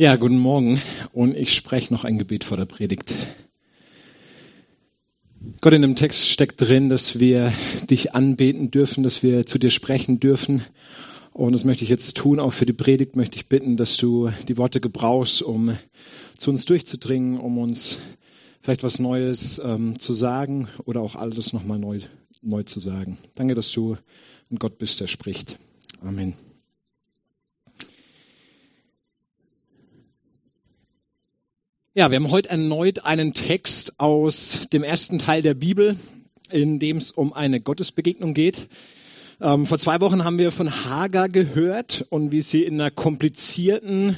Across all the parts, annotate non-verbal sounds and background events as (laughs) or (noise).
Ja, guten Morgen und ich spreche noch ein Gebet vor der Predigt. Gott, in dem Text steckt drin, dass wir dich anbeten dürfen, dass wir zu dir sprechen dürfen. Und das möchte ich jetzt tun. Auch für die Predigt möchte ich bitten, dass du die Worte gebrauchst, um zu uns durchzudringen, um uns vielleicht was Neues ähm, zu sagen oder auch alles nochmal neu, neu zu sagen. Danke, dass du ein Gott bist, der spricht. Amen. Ja, wir haben heute erneut einen Text aus dem ersten Teil der Bibel, in dem es um eine Gottesbegegnung geht. Ähm, vor zwei Wochen haben wir von Hagar gehört und wie sie in einer komplizierten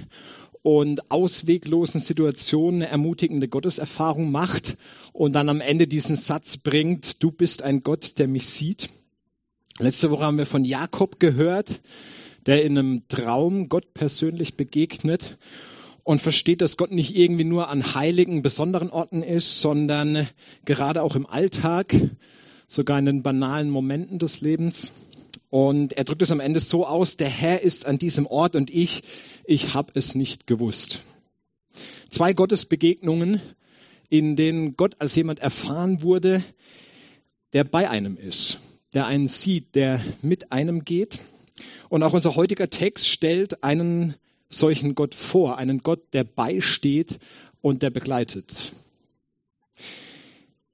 und ausweglosen Situation eine ermutigende Gotteserfahrung macht und dann am Ende diesen Satz bringt, du bist ein Gott, der mich sieht. Letzte Woche haben wir von Jakob gehört, der in einem Traum Gott persönlich begegnet und versteht, dass Gott nicht irgendwie nur an heiligen, besonderen Orten ist, sondern gerade auch im Alltag, sogar in den banalen Momenten des Lebens. Und er drückt es am Ende so aus, der Herr ist an diesem Ort und ich, ich habe es nicht gewusst. Zwei Gottesbegegnungen, in denen Gott als jemand erfahren wurde, der bei einem ist, der einen sieht, der mit einem geht. Und auch unser heutiger Text stellt einen solchen Gott vor, einen Gott, der beisteht und der begleitet.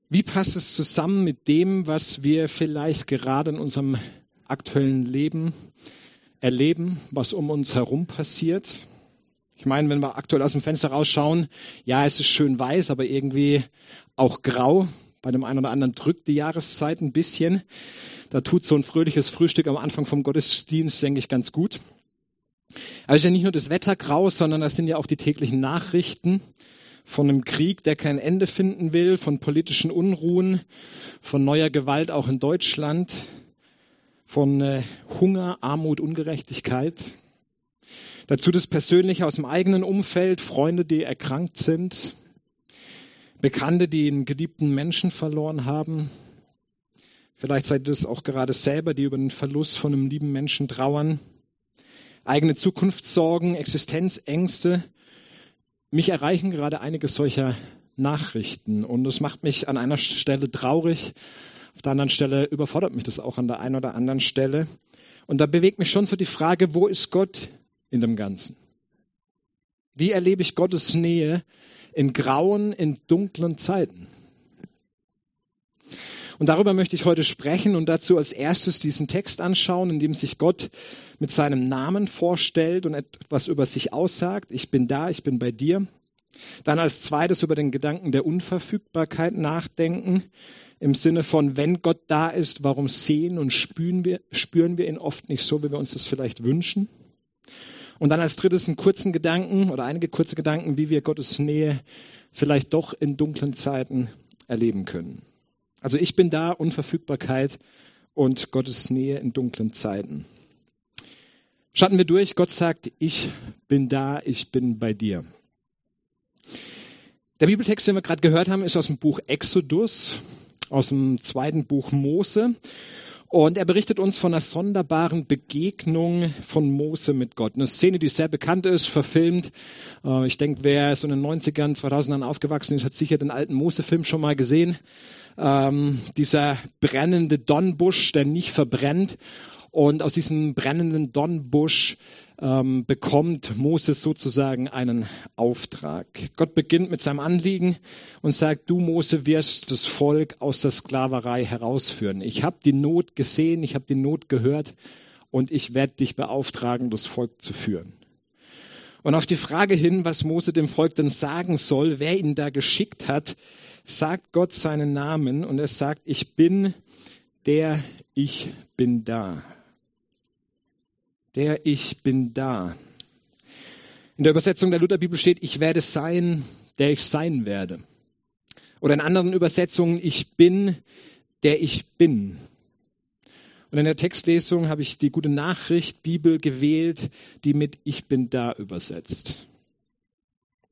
Wie passt es zusammen mit dem, was wir vielleicht gerade in unserem aktuellen Leben erleben, was um uns herum passiert? Ich meine, wenn wir aktuell aus dem Fenster rausschauen, ja, es ist schön weiß, aber irgendwie auch grau. Bei dem einen oder anderen drückt die Jahreszeit ein bisschen. Da tut so ein fröhliches Frühstück am Anfang vom Gottesdienst, denke ich, ganz gut. Es ist ja nicht nur das Wetter grau, sondern das sind ja auch die täglichen Nachrichten von einem Krieg, der kein Ende finden will, von politischen Unruhen, von neuer Gewalt auch in Deutschland, von äh, Hunger, Armut, Ungerechtigkeit. Dazu das Persönliche aus dem eigenen Umfeld, Freunde, die erkrankt sind, Bekannte, die einen geliebten Menschen verloren haben. Vielleicht seid ihr das auch gerade selber, die über den Verlust von einem lieben Menschen trauern eigene Zukunftssorgen, Existenzängste. Mich erreichen gerade einige solcher Nachrichten und das macht mich an einer Stelle traurig, auf der anderen Stelle überfordert mich das auch an der einen oder anderen Stelle. Und da bewegt mich schon so die Frage, wo ist Gott in dem Ganzen? Wie erlebe ich Gottes Nähe in grauen, in dunklen Zeiten? Und darüber möchte ich heute sprechen und dazu als erstes diesen Text anschauen, in dem sich Gott mit seinem Namen vorstellt und etwas über sich aussagt. Ich bin da, ich bin bei dir. Dann als zweites über den Gedanken der Unverfügbarkeit nachdenken, im Sinne von, wenn Gott da ist, warum sehen und spüren wir, spüren wir ihn oft nicht so, wie wir uns das vielleicht wünschen? Und dann als drittes einen kurzen Gedanken oder einige kurze Gedanken, wie wir Gottes Nähe vielleicht doch in dunklen Zeiten erleben können. Also ich bin da, Unverfügbarkeit und Gottes Nähe in dunklen Zeiten. Schatten wir durch, Gott sagt, ich bin da, ich bin bei dir. Der Bibeltext, den wir gerade gehört haben, ist aus dem Buch Exodus, aus dem zweiten Buch Mose. Und er berichtet uns von einer sonderbaren Begegnung von Mose mit Gott. Eine Szene, die sehr bekannt ist, verfilmt. Äh, ich denke, wer so in den 90ern, 2000ern aufgewachsen ist, hat sicher den alten Mose-Film schon mal gesehen. Ähm, dieser brennende Dornbusch, der nicht verbrennt. Und aus diesem brennenden Dornbusch ähm, bekommt Moses sozusagen einen Auftrag. Gott beginnt mit seinem Anliegen und sagt, du Mose wirst das Volk aus der Sklaverei herausführen. Ich habe die Not gesehen, ich habe die Not gehört und ich werde dich beauftragen, das Volk zu führen. Und auf die Frage hin, was Mose dem Volk denn sagen soll, wer ihn da geschickt hat, sagt Gott seinen Namen und er sagt, ich bin der, ich bin da der Ich bin da. In der Übersetzung der Lutherbibel steht, ich werde sein, der ich sein werde. Oder in anderen Übersetzungen, ich bin, der ich bin. Und in der Textlesung habe ich die gute Nachricht Bibel gewählt, die mit Ich bin da übersetzt.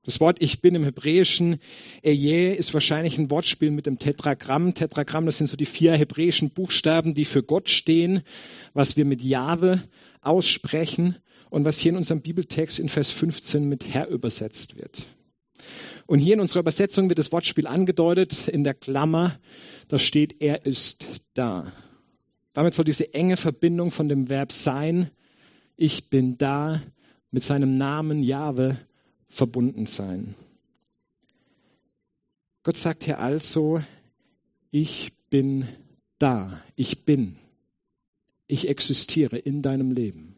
Das Wort Ich bin im Hebräischen, Eje, ist wahrscheinlich ein Wortspiel mit dem Tetragramm. Tetragramm, das sind so die vier hebräischen Buchstaben, die für Gott stehen, was wir mit Jahwe aussprechen und was hier in unserem Bibeltext in Vers 15 mit Herr übersetzt wird. Und hier in unserer Übersetzung wird das Wortspiel angedeutet in der Klammer, da steht, er ist da. Damit soll diese enge Verbindung von dem Verb sein, ich bin da, mit seinem Namen Jahwe verbunden sein. Gott sagt hier also, ich bin da, ich bin, ich existiere in deinem Leben.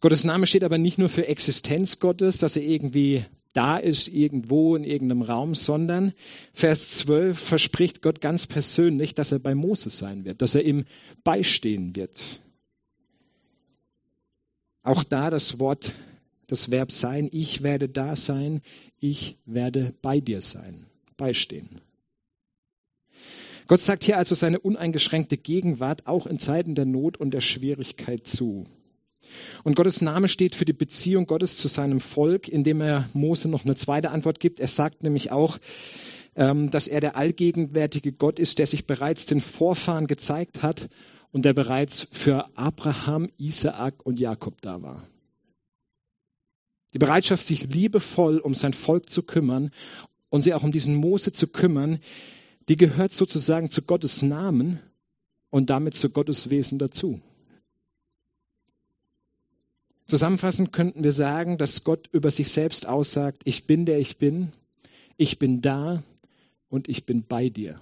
Gottes Name steht aber nicht nur für Existenz Gottes, dass er irgendwie da ist, irgendwo in irgendeinem Raum, sondern Vers 12 verspricht Gott ganz persönlich, dass er bei Moses sein wird, dass er ihm beistehen wird. Auch da das Wort das Verb sein, ich werde da sein, ich werde bei dir sein, beistehen. Gott sagt hier also seine uneingeschränkte Gegenwart auch in Zeiten der Not und der Schwierigkeit zu. Und Gottes Name steht für die Beziehung Gottes zu seinem Volk, indem er Mose noch eine zweite Antwort gibt. Er sagt nämlich auch, ähm, dass er der allgegenwärtige Gott ist, der sich bereits den Vorfahren gezeigt hat und der bereits für Abraham, Isaak und Jakob da war. Die Bereitschaft, sich liebevoll um sein Volk zu kümmern und sich auch um diesen Mose zu kümmern, die gehört sozusagen zu Gottes Namen und damit zu Gottes Wesen dazu. Zusammenfassend könnten wir sagen, dass Gott über sich selbst aussagt, ich bin der ich bin, ich bin da und ich bin bei dir.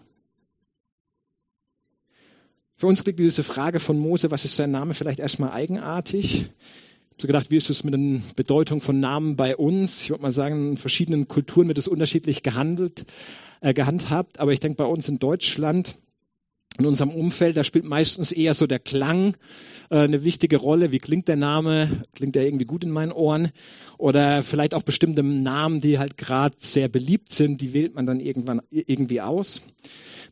Für uns klingt diese Frage von Mose, was ist sein Name, vielleicht erstmal eigenartig so gedacht, wie ist es mit der Bedeutung von Namen bei uns? Ich würde mal sagen, in verschiedenen Kulturen wird es unterschiedlich gehandelt, äh, gehandhabt. Aber ich denke, bei uns in Deutschland, in unserem Umfeld, da spielt meistens eher so der Klang äh, eine wichtige Rolle. Wie klingt der Name? Klingt der irgendwie gut in meinen Ohren? Oder vielleicht auch bestimmte Namen, die halt gerade sehr beliebt sind, die wählt man dann irgendwann irgendwie aus.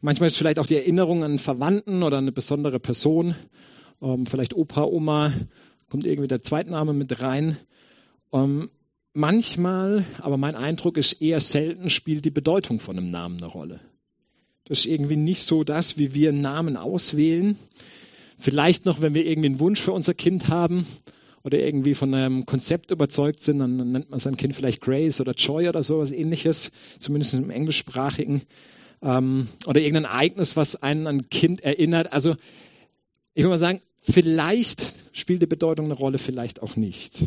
Manchmal ist vielleicht auch die Erinnerung an Verwandten oder eine besondere Person, ähm, vielleicht Opa, Oma kommt irgendwie der Zweitname mit rein. Um, ähm, manchmal, aber mein Eindruck ist eher selten, spielt die Bedeutung von einem Namen eine Rolle. Das ist irgendwie nicht so das, wie wir Namen auswählen. Vielleicht noch, wenn wir irgendwie einen Wunsch für unser Kind haben oder irgendwie von einem Konzept überzeugt sind, dann nennt man sein Kind vielleicht Grace oder Joy oder sowas ähnliches, zumindest im englischsprachigen. Ähm, oder irgendein Ereignis, was einen an ein Kind erinnert. Also ich würde mal sagen, Vielleicht spielt die Bedeutung eine Rolle, vielleicht auch nicht.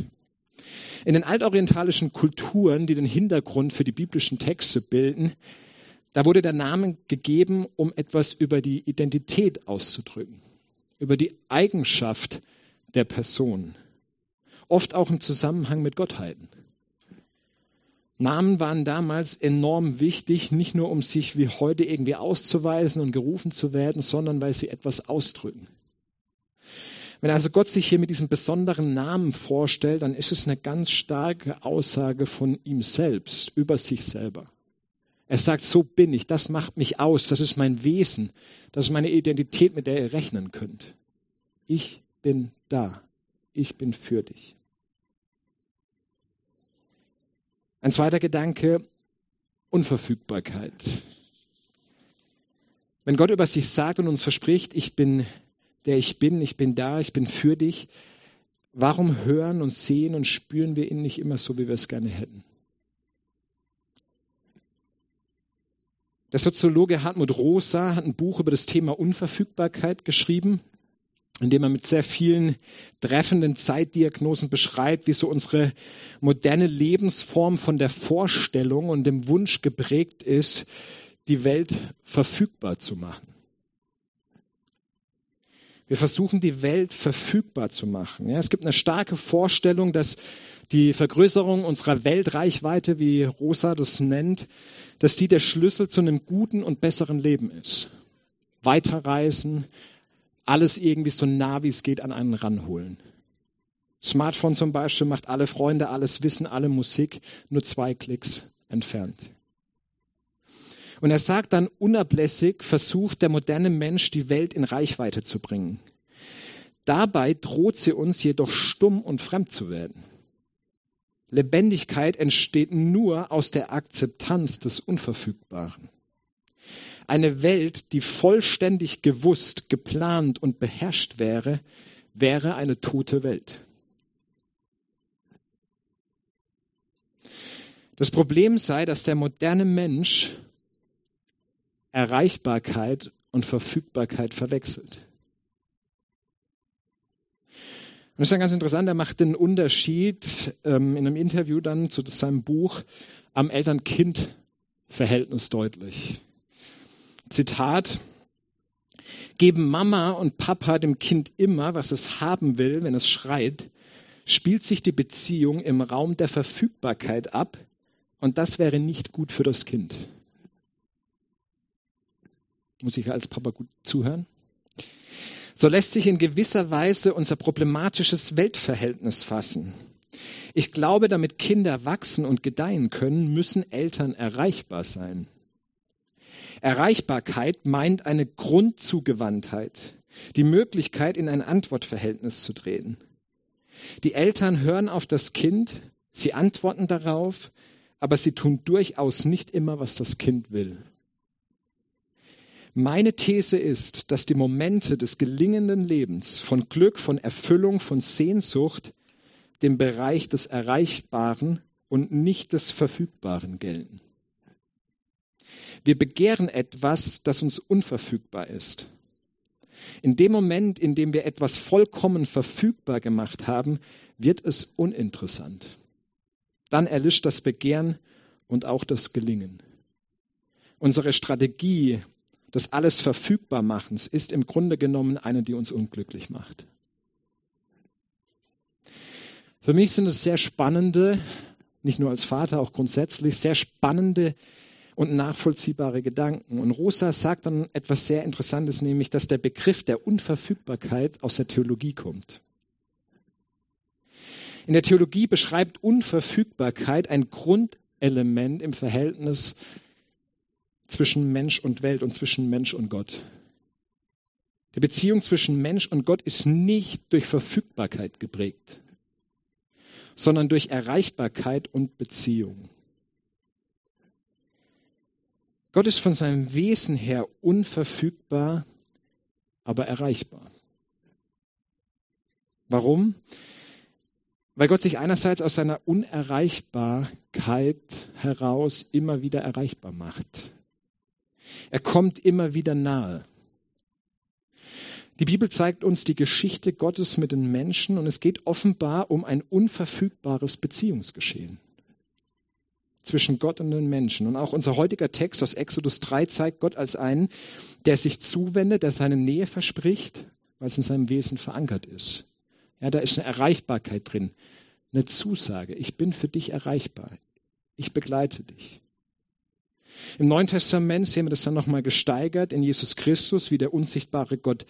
In den altorientalischen Kulturen, die den Hintergrund für die biblischen Texte bilden, da wurde der Name gegeben, um etwas über die Identität auszudrücken, über die Eigenschaft der Person, oft auch im Zusammenhang mit Gottheiten. Namen waren damals enorm wichtig, nicht nur um sich wie heute irgendwie auszuweisen und gerufen zu werden, sondern weil sie etwas ausdrücken. Wenn also Gott sich hier mit diesem besonderen Namen vorstellt, dann ist es eine ganz starke Aussage von ihm selbst, über sich selber. Er sagt, so bin ich, das macht mich aus, das ist mein Wesen, das ist meine Identität, mit der ihr rechnen könnt. Ich bin da, ich bin für dich. Ein zweiter Gedanke, Unverfügbarkeit. Wenn Gott über sich sagt und uns verspricht, ich bin der ich bin, ich bin da, ich bin für dich, warum hören und sehen und spüren wir ihn nicht immer so, wie wir es gerne hätten? Der Soziologe Hartmut Rosa hat ein Buch über das Thema Unverfügbarkeit geschrieben, in dem er mit sehr vielen treffenden Zeitdiagnosen beschreibt, wie so unsere moderne Lebensform von der Vorstellung und dem Wunsch geprägt ist, die Welt verfügbar zu machen. Wir versuchen, die Welt verfügbar zu machen. Ja, es gibt eine starke Vorstellung, dass die Vergrößerung unserer Weltreichweite, wie Rosa das nennt, dass die der Schlüssel zu einem guten und besseren Leben ist. Weiterreisen, alles irgendwie so nah wie es geht an einen ranholen. Smartphone zum Beispiel macht alle Freunde, alles Wissen, alle Musik nur zwei Klicks entfernt. Und er sagt dann, unablässig versucht der moderne Mensch, die Welt in Reichweite zu bringen. Dabei droht sie uns jedoch stumm und fremd zu werden. Lebendigkeit entsteht nur aus der Akzeptanz des Unverfügbaren. Eine Welt, die vollständig gewusst, geplant und beherrscht wäre, wäre eine tote Welt. Das Problem sei, dass der moderne Mensch Erreichbarkeit und Verfügbarkeit verwechselt. Und das ist dann ganz interessant, er macht den Unterschied ähm, in einem Interview dann zu seinem Buch am Eltern-Kind-Verhältnis deutlich. Zitat, geben Mama und Papa dem Kind immer, was es haben will, wenn es schreit, spielt sich die Beziehung im Raum der Verfügbarkeit ab und das wäre nicht gut für das Kind. Muss ich als Papa gut zuhören? So lässt sich in gewisser Weise unser problematisches Weltverhältnis fassen. Ich glaube, damit Kinder wachsen und gedeihen können, müssen Eltern erreichbar sein. Erreichbarkeit meint eine Grundzugewandtheit, die Möglichkeit, in ein Antwortverhältnis zu treten. Die Eltern hören auf das Kind, sie antworten darauf, aber sie tun durchaus nicht immer, was das Kind will. Meine These ist, dass die Momente des gelingenden Lebens von Glück, von Erfüllung, von Sehnsucht dem Bereich des Erreichbaren und nicht des Verfügbaren gelten. Wir begehren etwas, das uns unverfügbar ist. In dem Moment, in dem wir etwas vollkommen verfügbar gemacht haben, wird es uninteressant. Dann erlischt das Begehren und auch das Gelingen. Unsere Strategie, des alles verfügbar machens ist im Grunde genommen eine, die uns unglücklich macht. Für mich sind es sehr spannende, nicht nur als Vater, auch grundsätzlich sehr spannende und nachvollziehbare Gedanken. Und Rosa sagt dann etwas sehr Interessantes, nämlich, dass der Begriff der Unverfügbarkeit aus der Theologie kommt. In der Theologie beschreibt Unverfügbarkeit ein Grundelement im Verhältnis zwischen Mensch und Welt und zwischen Mensch und Gott. Die Beziehung zwischen Mensch und Gott ist nicht durch Verfügbarkeit geprägt, sondern durch Erreichbarkeit und Beziehung. Gott ist von seinem Wesen her unverfügbar, aber erreichbar. Warum? Weil Gott sich einerseits aus seiner Unerreichbarkeit heraus immer wieder erreichbar macht. Er kommt immer wieder nahe. Die Bibel zeigt uns die Geschichte Gottes mit den Menschen und es geht offenbar um ein unverfügbares Beziehungsgeschehen zwischen Gott und den Menschen. Und auch unser heutiger Text aus Exodus 3 zeigt Gott als einen, der sich zuwendet, der seine Nähe verspricht, weil es in seinem Wesen verankert ist. Ja, da ist eine Erreichbarkeit drin, eine Zusage. Ich bin für dich erreichbar. Ich begleite dich. Im Neuen Testament sehen wir das dann nochmal gesteigert in Jesus Christus, wie der unsichtbare Gott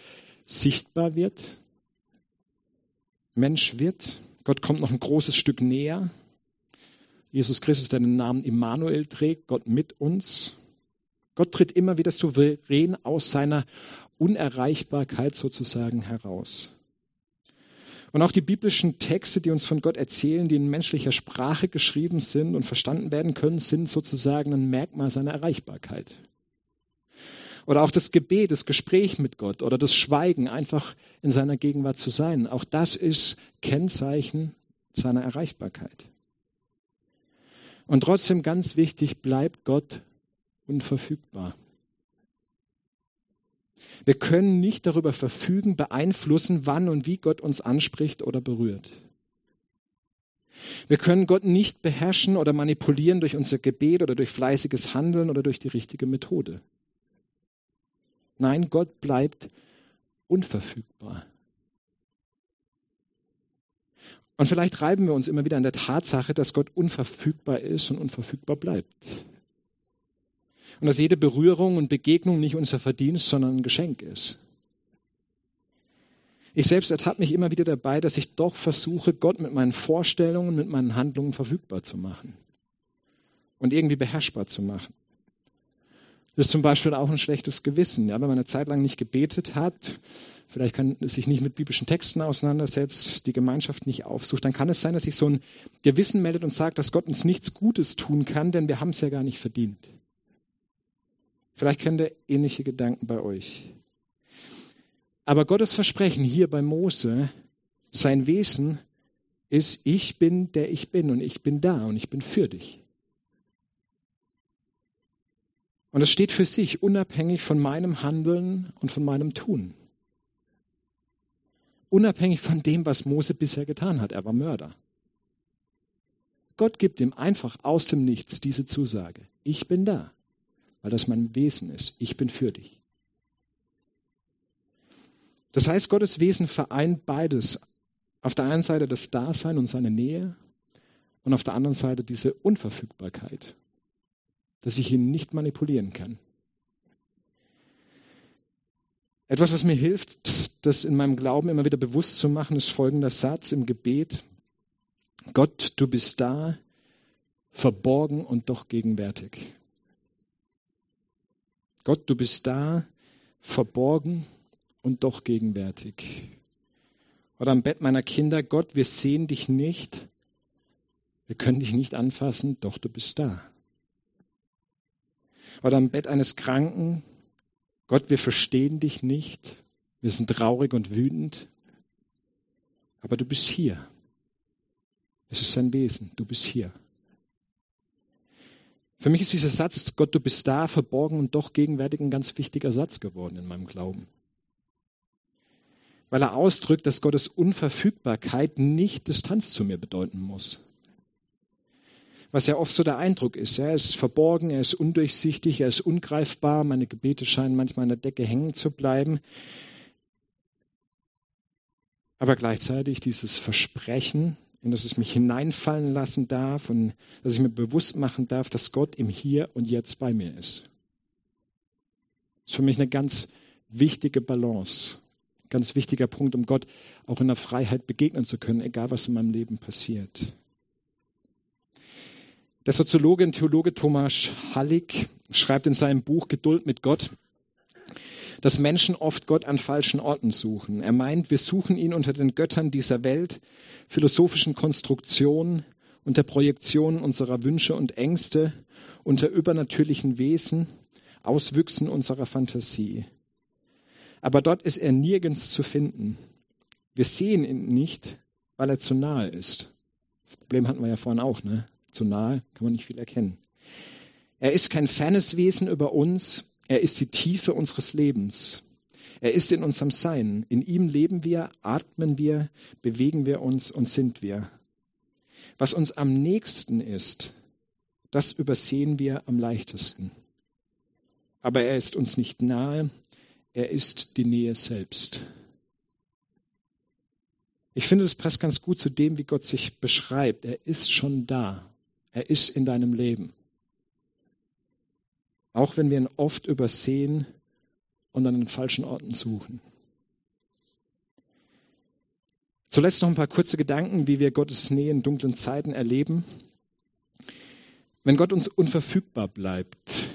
sichtbar wird, Mensch wird. Gott kommt noch ein großes Stück näher. Jesus Christus, der den Namen Immanuel trägt, Gott mit uns. Gott tritt immer wieder souverän aus seiner Unerreichbarkeit sozusagen heraus. Und auch die biblischen Texte, die uns von Gott erzählen, die in menschlicher Sprache geschrieben sind und verstanden werden können, sind sozusagen ein Merkmal seiner Erreichbarkeit. Oder auch das Gebet, das Gespräch mit Gott oder das Schweigen, einfach in seiner Gegenwart zu sein. Auch das ist Kennzeichen seiner Erreichbarkeit. Und trotzdem ganz wichtig, bleibt Gott unverfügbar. Wir können nicht darüber verfügen, beeinflussen, wann und wie Gott uns anspricht oder berührt. Wir können Gott nicht beherrschen oder manipulieren durch unser Gebet oder durch fleißiges Handeln oder durch die richtige Methode. Nein, Gott bleibt unverfügbar. Und vielleicht reiben wir uns immer wieder an der Tatsache, dass Gott unverfügbar ist und unverfügbar bleibt. Und dass jede Berührung und Begegnung nicht unser Verdienst, sondern ein Geschenk ist. Ich selbst ertappe mich immer wieder dabei, dass ich doch versuche, Gott mit meinen Vorstellungen, mit meinen Handlungen verfügbar zu machen und irgendwie beherrschbar zu machen. Das ist zum Beispiel auch ein schlechtes Gewissen. Ja, wenn man eine Zeit lang nicht gebetet hat, vielleicht kann sich nicht mit biblischen Texten auseinandersetzt, die Gemeinschaft nicht aufsucht, dann kann es sein, dass sich so ein Gewissen meldet und sagt, dass Gott uns nichts Gutes tun kann, denn wir haben es ja gar nicht verdient. Vielleicht kennt ihr ähnliche Gedanken bei euch. Aber Gottes Versprechen hier bei Mose, sein Wesen ist, ich bin der ich bin und ich bin da und ich bin für dich. Und es steht für sich, unabhängig von meinem Handeln und von meinem Tun. Unabhängig von dem, was Mose bisher getan hat. Er war Mörder. Gott gibt ihm einfach aus dem Nichts diese Zusage. Ich bin da, weil das mein Wesen ist. Ich bin für dich. Das heißt, Gottes Wesen vereint beides. Auf der einen Seite das Dasein und seine Nähe und auf der anderen Seite diese Unverfügbarkeit dass ich ihn nicht manipulieren kann. Etwas, was mir hilft, das in meinem Glauben immer wieder bewusst zu machen, ist folgender Satz im Gebet. Gott, du bist da, verborgen und doch gegenwärtig. Gott, du bist da, verborgen und doch gegenwärtig. Oder am Bett meiner Kinder, Gott, wir sehen dich nicht, wir können dich nicht anfassen, doch du bist da oder am Bett eines Kranken, Gott, wir verstehen dich nicht, wir sind traurig und wütend, aber du bist hier. Es ist sein Wesen, du bist hier. Für mich ist dieser Satz, Gott, du bist da, verborgen und doch gegenwärtig ein ganz wichtiger Satz geworden in meinem Glauben. Weil er ausdrückt, dass Gottes Unverfügbarkeit nicht Distanz zu mir bedeuten muss was ja oft so der Eindruck ist. Er ist verborgen, er ist undurchsichtig, er ist ungreifbar. Meine Gebete scheinen manchmal an der Decke hängen zu bleiben. Aber gleichzeitig dieses Versprechen, in das ich mich hineinfallen lassen darf und dass ich mir bewusst machen darf, dass Gott im Hier und Jetzt bei mir ist. Das ist für mich eine ganz wichtige Balance, ganz wichtiger Punkt, um Gott auch in der Freiheit begegnen zu können, egal was in meinem Leben passiert. Der Soziologe und Theologe Thomas Hallig schreibt in seinem Buch Geduld mit Gott, dass Menschen oft Gott an falschen Orten suchen. Er meint, wir suchen ihn unter den Göttern dieser Welt, philosophischen Konstruktionen, unter Projektionen unserer Wünsche und Ängste, unter übernatürlichen Wesen, Auswüchsen unserer Fantasie. Aber dort ist er nirgends zu finden. Wir sehen ihn nicht, weil er zu nahe ist. Das Problem hatten wir ja vorhin auch, ne? zu nahe, kann man nicht viel erkennen. Er ist kein fernes Wesen über uns, er ist die Tiefe unseres Lebens. Er ist in unserem Sein. In ihm leben wir, atmen wir, bewegen wir uns und sind wir. Was uns am nächsten ist, das übersehen wir am leichtesten. Aber er ist uns nicht nahe, er ist die Nähe selbst. Ich finde, es passt ganz gut zu dem, wie Gott sich beschreibt. Er ist schon da. Er ist in deinem Leben. Auch wenn wir ihn oft übersehen und an den falschen Orten suchen. Zuletzt noch ein paar kurze Gedanken, wie wir Gottes Nähe in dunklen Zeiten erleben. Wenn Gott uns unverfügbar bleibt,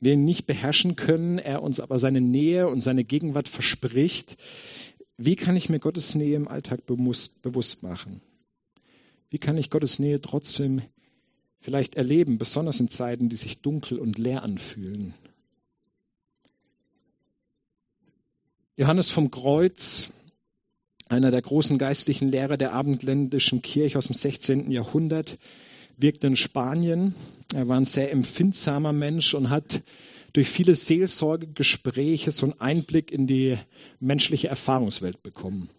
wir ihn nicht beherrschen können, er uns aber seine Nähe und seine Gegenwart verspricht, wie kann ich mir Gottes Nähe im Alltag bewusst machen? Wie kann ich Gottes Nähe trotzdem vielleicht erleben, besonders in Zeiten, die sich dunkel und leer anfühlen. Johannes vom Kreuz, einer der großen geistlichen Lehrer der abendländischen Kirche aus dem 16. Jahrhundert, wirkte in Spanien. Er war ein sehr empfindsamer Mensch und hat durch viele Seelsorgegespräche so einen Einblick in die menschliche Erfahrungswelt bekommen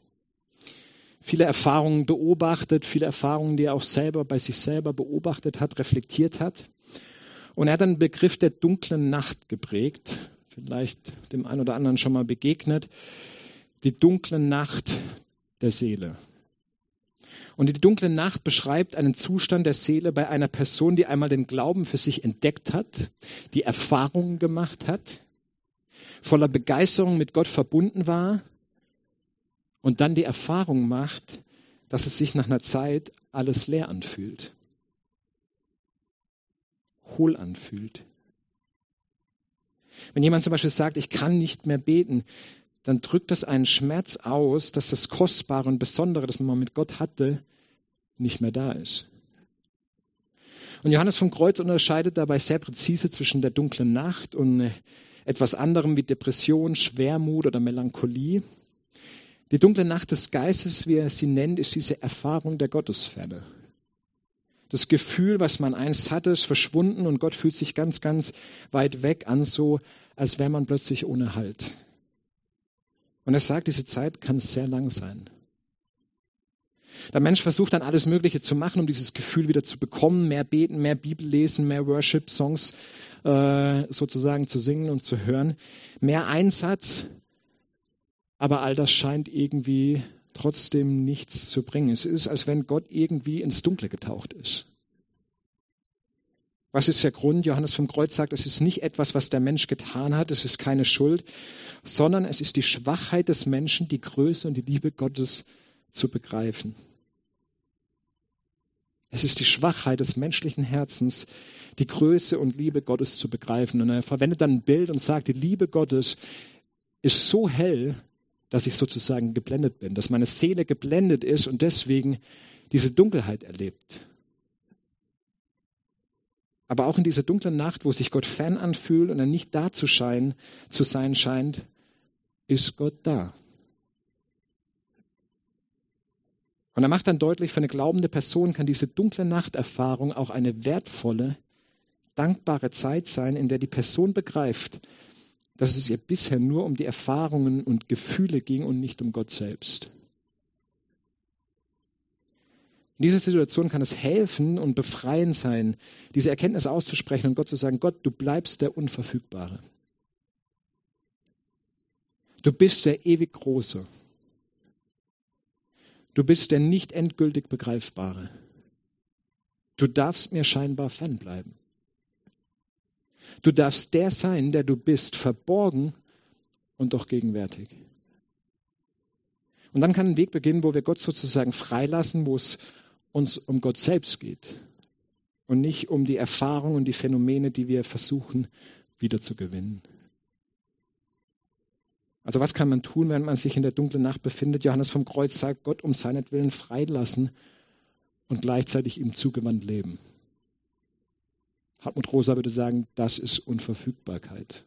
viele Erfahrungen beobachtet, viele Erfahrungen, die er auch selber bei sich selber beobachtet hat, reflektiert hat. Und er hat einen Begriff der dunklen Nacht geprägt, vielleicht dem einen oder anderen schon mal begegnet, die dunkle Nacht der Seele. Und die dunkle Nacht beschreibt einen Zustand der Seele bei einer Person, die einmal den Glauben für sich entdeckt hat, die Erfahrungen gemacht hat, voller Begeisterung mit Gott verbunden war, und dann die Erfahrung macht, dass es sich nach einer Zeit alles leer anfühlt, hohl anfühlt. Wenn jemand zum Beispiel sagt, ich kann nicht mehr beten, dann drückt das einen Schmerz aus, dass das Kostbare und Besondere, das man mit Gott hatte, nicht mehr da ist. Und Johannes vom Kreuz unterscheidet dabei sehr präzise zwischen der dunklen Nacht und etwas anderem wie Depression, Schwermut oder Melancholie. Die dunkle Nacht des Geistes, wie er sie nennt, ist diese Erfahrung der Gottesferne. Das Gefühl, was man einst hatte, ist verschwunden und Gott fühlt sich ganz, ganz weit weg an, so als wäre man plötzlich ohne Halt. Und er sagt, diese Zeit kann sehr lang sein. Der Mensch versucht dann alles Mögliche zu machen, um dieses Gefühl wieder zu bekommen, mehr beten, mehr Bibel lesen, mehr Worship-Songs äh, sozusagen zu singen und zu hören, mehr Einsatz, aber all das scheint irgendwie trotzdem nichts zu bringen. Es ist, als wenn Gott irgendwie ins Dunkle getaucht ist. Was ist der Grund? Johannes vom Kreuz sagt, es ist nicht etwas, was der Mensch getan hat, es ist keine Schuld, sondern es ist die Schwachheit des Menschen, die Größe und die Liebe Gottes zu begreifen. Es ist die Schwachheit des menschlichen Herzens, die Größe und Liebe Gottes zu begreifen. Und er verwendet dann ein Bild und sagt, die Liebe Gottes ist so hell, dass ich sozusagen geblendet bin, dass meine Seele geblendet ist und deswegen diese Dunkelheit erlebt. Aber auch in dieser dunklen Nacht, wo sich Gott fern anfühlt und er nicht da zu, scheinen, zu sein scheint, ist Gott da. Und er macht dann deutlich, für eine glaubende Person kann diese dunkle Nachterfahrung auch eine wertvolle, dankbare Zeit sein, in der die Person begreift, dass es ihr bisher nur um die Erfahrungen und Gefühle ging und nicht um Gott selbst. In dieser Situation kann es helfen und befreiend sein, diese Erkenntnis auszusprechen und Gott zu sagen, Gott, du bleibst der Unverfügbare. Du bist der ewig Große. Du bist der nicht endgültig Begreifbare. Du darfst mir scheinbar fernbleiben. Du darfst der sein, der du bist, verborgen und doch gegenwärtig. Und dann kann ein Weg beginnen, wo wir Gott sozusagen freilassen, wo es uns um Gott selbst geht und nicht um die Erfahrung und die Phänomene, die wir versuchen wiederzugewinnen. Also was kann man tun, wenn man sich in der dunklen Nacht befindet? Johannes vom Kreuz sagt, Gott um seinetwillen freilassen und gleichzeitig ihm zugewandt leben. Hartmut Rosa würde sagen, das ist Unverfügbarkeit.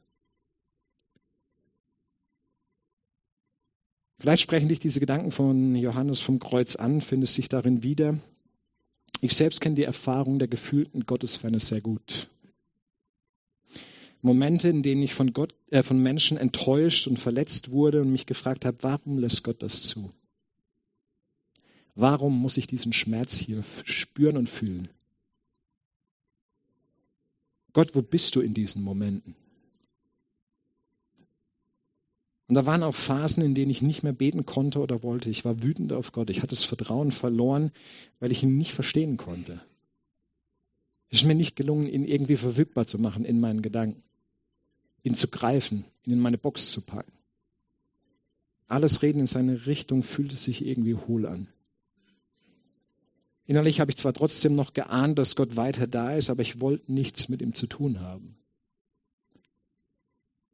Vielleicht sprechen dich diese Gedanken von Johannes vom Kreuz an, findest sich darin wieder. Ich selbst kenne die Erfahrung der gefühlten Gottesferne sehr gut. Momente, in denen ich von, Gott, äh, von Menschen enttäuscht und verletzt wurde und mich gefragt habe, warum lässt Gott das zu? Warum muss ich diesen Schmerz hier spüren und fühlen? Gott, wo bist du in diesen Momenten? Und da waren auch Phasen, in denen ich nicht mehr beten konnte oder wollte. Ich war wütend auf Gott. Ich hatte das Vertrauen verloren, weil ich ihn nicht verstehen konnte. Es ist mir nicht gelungen, ihn irgendwie verfügbar zu machen in meinen Gedanken, ihn zu greifen, ihn in meine Box zu packen. Alles Reden in seine Richtung fühlte sich irgendwie hohl an. Innerlich habe ich zwar trotzdem noch geahnt, dass Gott weiter da ist, aber ich wollte nichts mit ihm zu tun haben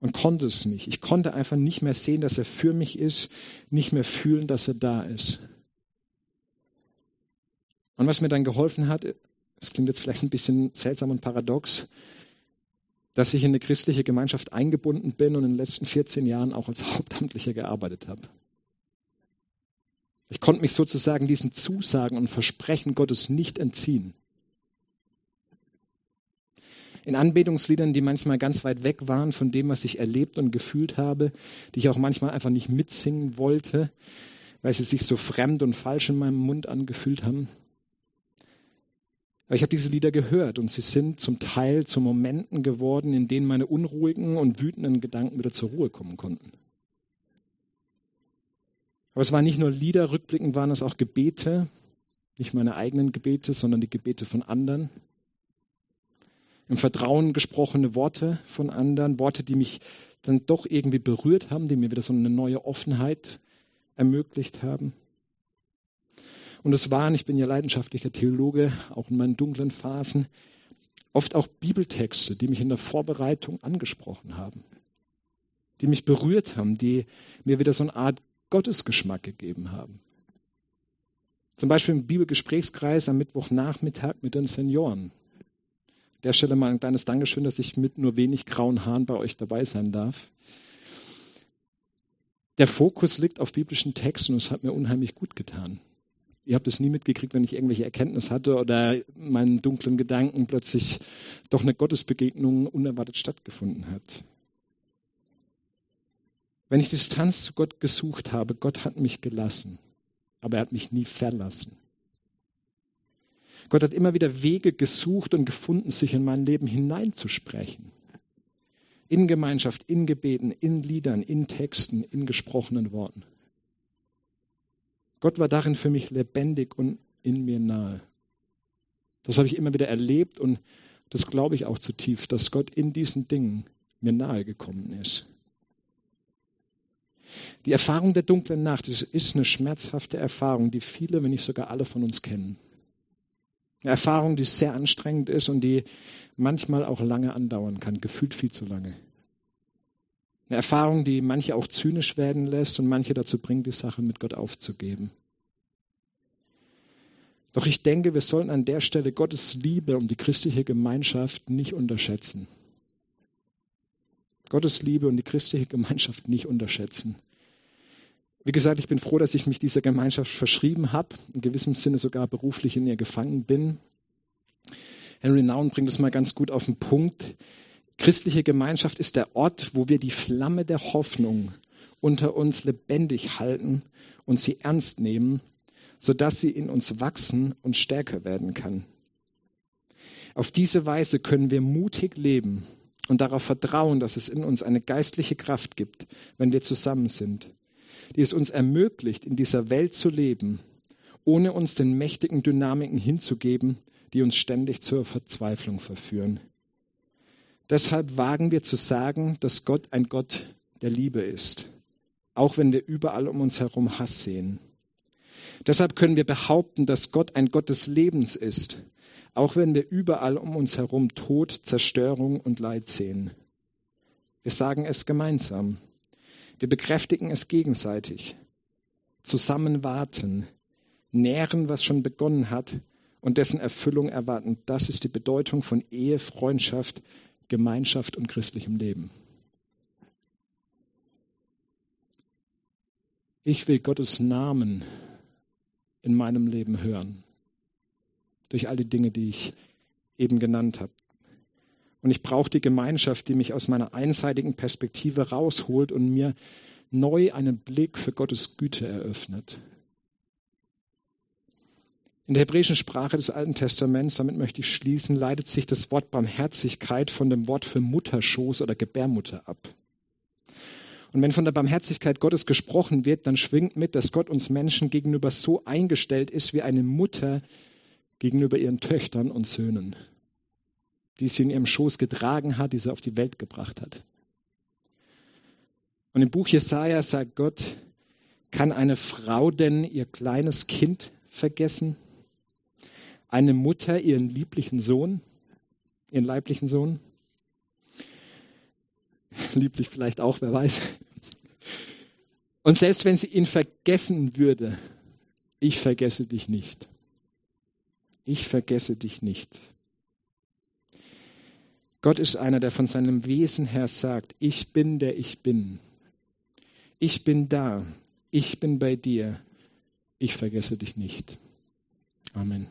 und konnte es nicht. Ich konnte einfach nicht mehr sehen, dass er für mich ist, nicht mehr fühlen, dass er da ist. Und was mir dann geholfen hat, es klingt jetzt vielleicht ein bisschen seltsam und paradox, dass ich in eine christliche Gemeinschaft eingebunden bin und in den letzten 14 Jahren auch als (laughs) Hauptamtlicher gearbeitet habe. Ich konnte mich sozusagen diesen Zusagen und Versprechen Gottes nicht entziehen in Anbetungsliedern, die manchmal ganz weit weg waren von dem, was ich erlebt und gefühlt habe, die ich auch manchmal einfach nicht mitsingen wollte, weil sie sich so fremd und falsch in meinem Mund angefühlt haben. Aber ich habe diese Lieder gehört und sie sind zum Teil zu Momenten geworden, in denen meine unruhigen und wütenden Gedanken wieder zur Ruhe kommen konnten. Aber es waren nicht nur Lieder, rückblickend waren es auch Gebete, nicht meine eigenen Gebete, sondern die Gebete von anderen. Im Vertrauen gesprochene Worte von anderen, Worte, die mich dann doch irgendwie berührt haben, die mir wieder so eine neue Offenheit ermöglicht haben. Und es waren, ich bin ja leidenschaftlicher Theologe, auch in meinen dunklen Phasen, Oft auch Bibeltexte, die mich in der Vorbereitung angesprochen haben, die mich berührt haben, die mir wieder so eine Art Gottesgeschmack gegeben haben. Zum Beispiel im Bibelgesprächskreis am Mittwochnachmittag mit den Senioren. An der Stelle mal ein kleines Dankeschön, dass ich mit nur wenig grauen Haaren bei euch dabei sein darf. Der Fokus liegt auf biblischen Texten und es hat mir unheimlich gut getan. Ihr habt es nie mitgekriegt, wenn ich irgendwelche Erkenntnis hatte oder meinen dunklen Gedanken plötzlich doch eine Gottesbegegnung unerwartet stattgefunden hat. Wenn ich Distanz zu Gott gesucht habe, Gott hat mich gelassen, aber er hat mich nie verlassen. Gott hat immer wieder Wege gesucht und gefunden, sich in mein Leben hineinzusprechen. In Gemeinschaft, in Gebeten, in Liedern, in Texten, in gesprochenen Worten. Gott war darin für mich lebendig und in mir nahe. Das habe ich immer wieder erlebt und das glaube ich auch zutiefst, dass Gott in diesen Dingen mir nahe gekommen ist. Die Erfahrung der dunklen Nacht ist eine schmerzhafte Erfahrung, die viele, wenn nicht sogar alle von uns kennen. Eine Erfahrung, die sehr anstrengend ist und die manchmal auch lange andauern kann, gefühlt viel zu lange. Eine Erfahrung, die manche auch zynisch werden lässt und manche dazu bringt, die Sache mit Gott aufzugeben. Doch ich denke, wir sollten an der Stelle Gottes Liebe und die christliche Gemeinschaft nicht unterschätzen. Gottes Liebe und die christliche Gemeinschaft nicht unterschätzen. Wie gesagt, ich bin froh, dass ich mich dieser Gemeinschaft verschrieben habe, in gewissem Sinne sogar beruflich in ihr gefangen bin. Henry Nouwen bringt es mal ganz gut auf den Punkt. Christliche Gemeinschaft ist der Ort, wo wir die Flamme der Hoffnung unter uns lebendig halten und sie ernst nehmen, sodass sie in uns wachsen und stärker werden kann. Auf diese Weise können wir mutig leben und darauf vertrauen, dass es in uns eine geistliche Kraft gibt, wenn wir zusammen sind, die es uns ermöglicht, in dieser Welt zu leben, ohne uns den mächtigen Dynamiken hinzugeben, die uns ständig zur Verzweiflung verführen. Deshalb wagen wir zu sagen, dass Gott ein Gott der Liebe ist, auch wenn wir überall um uns herum Hass sehen. Deshalb können wir behaupten, dass Gott ein Gott des Lebens ist, auch wenn wir überall um uns herum Tod, Zerstörung und Leid sehen. Wir sagen es gemeinsam. Wir bekräftigen es gegenseitig. Zusammen warten, nähren, was schon begonnen hat und dessen Erfüllung erwarten. Das ist die Bedeutung von Ehe, Freundschaft, Gemeinschaft und christlichem Leben. Ich will Gottes Namen in meinem Leben hören. Durch all die Dinge, die ich eben genannt habe. Und ich brauche die Gemeinschaft, die mich aus meiner einseitigen Perspektive rausholt und mir neu einen Blick für Gottes Güte eröffnet. In der hebräischen Sprache des Alten Testaments, damit möchte ich schließen, leitet sich das Wort Barmherzigkeit von dem Wort für Mutterschoß oder Gebärmutter ab. Und wenn von der Barmherzigkeit Gottes gesprochen wird, dann schwingt mit, dass Gott uns Menschen gegenüber so eingestellt ist wie eine Mutter gegenüber ihren Töchtern und Söhnen, die sie in ihrem Schoß getragen hat, die sie auf die Welt gebracht hat. Und im Buch Jesaja sagt Gott, kann eine Frau denn ihr kleines Kind vergessen? eine Mutter ihren lieblichen Sohn, ihren leiblichen Sohn. Lieblich vielleicht auch, wer weiß. Und selbst wenn sie ihn vergessen würde, ich vergesse dich nicht. Ich vergesse dich nicht. Gott ist einer, der von seinem Wesen her sagt, ich bin der ich bin. Ich bin da. Ich bin bei dir. Ich vergesse dich nicht. Amen.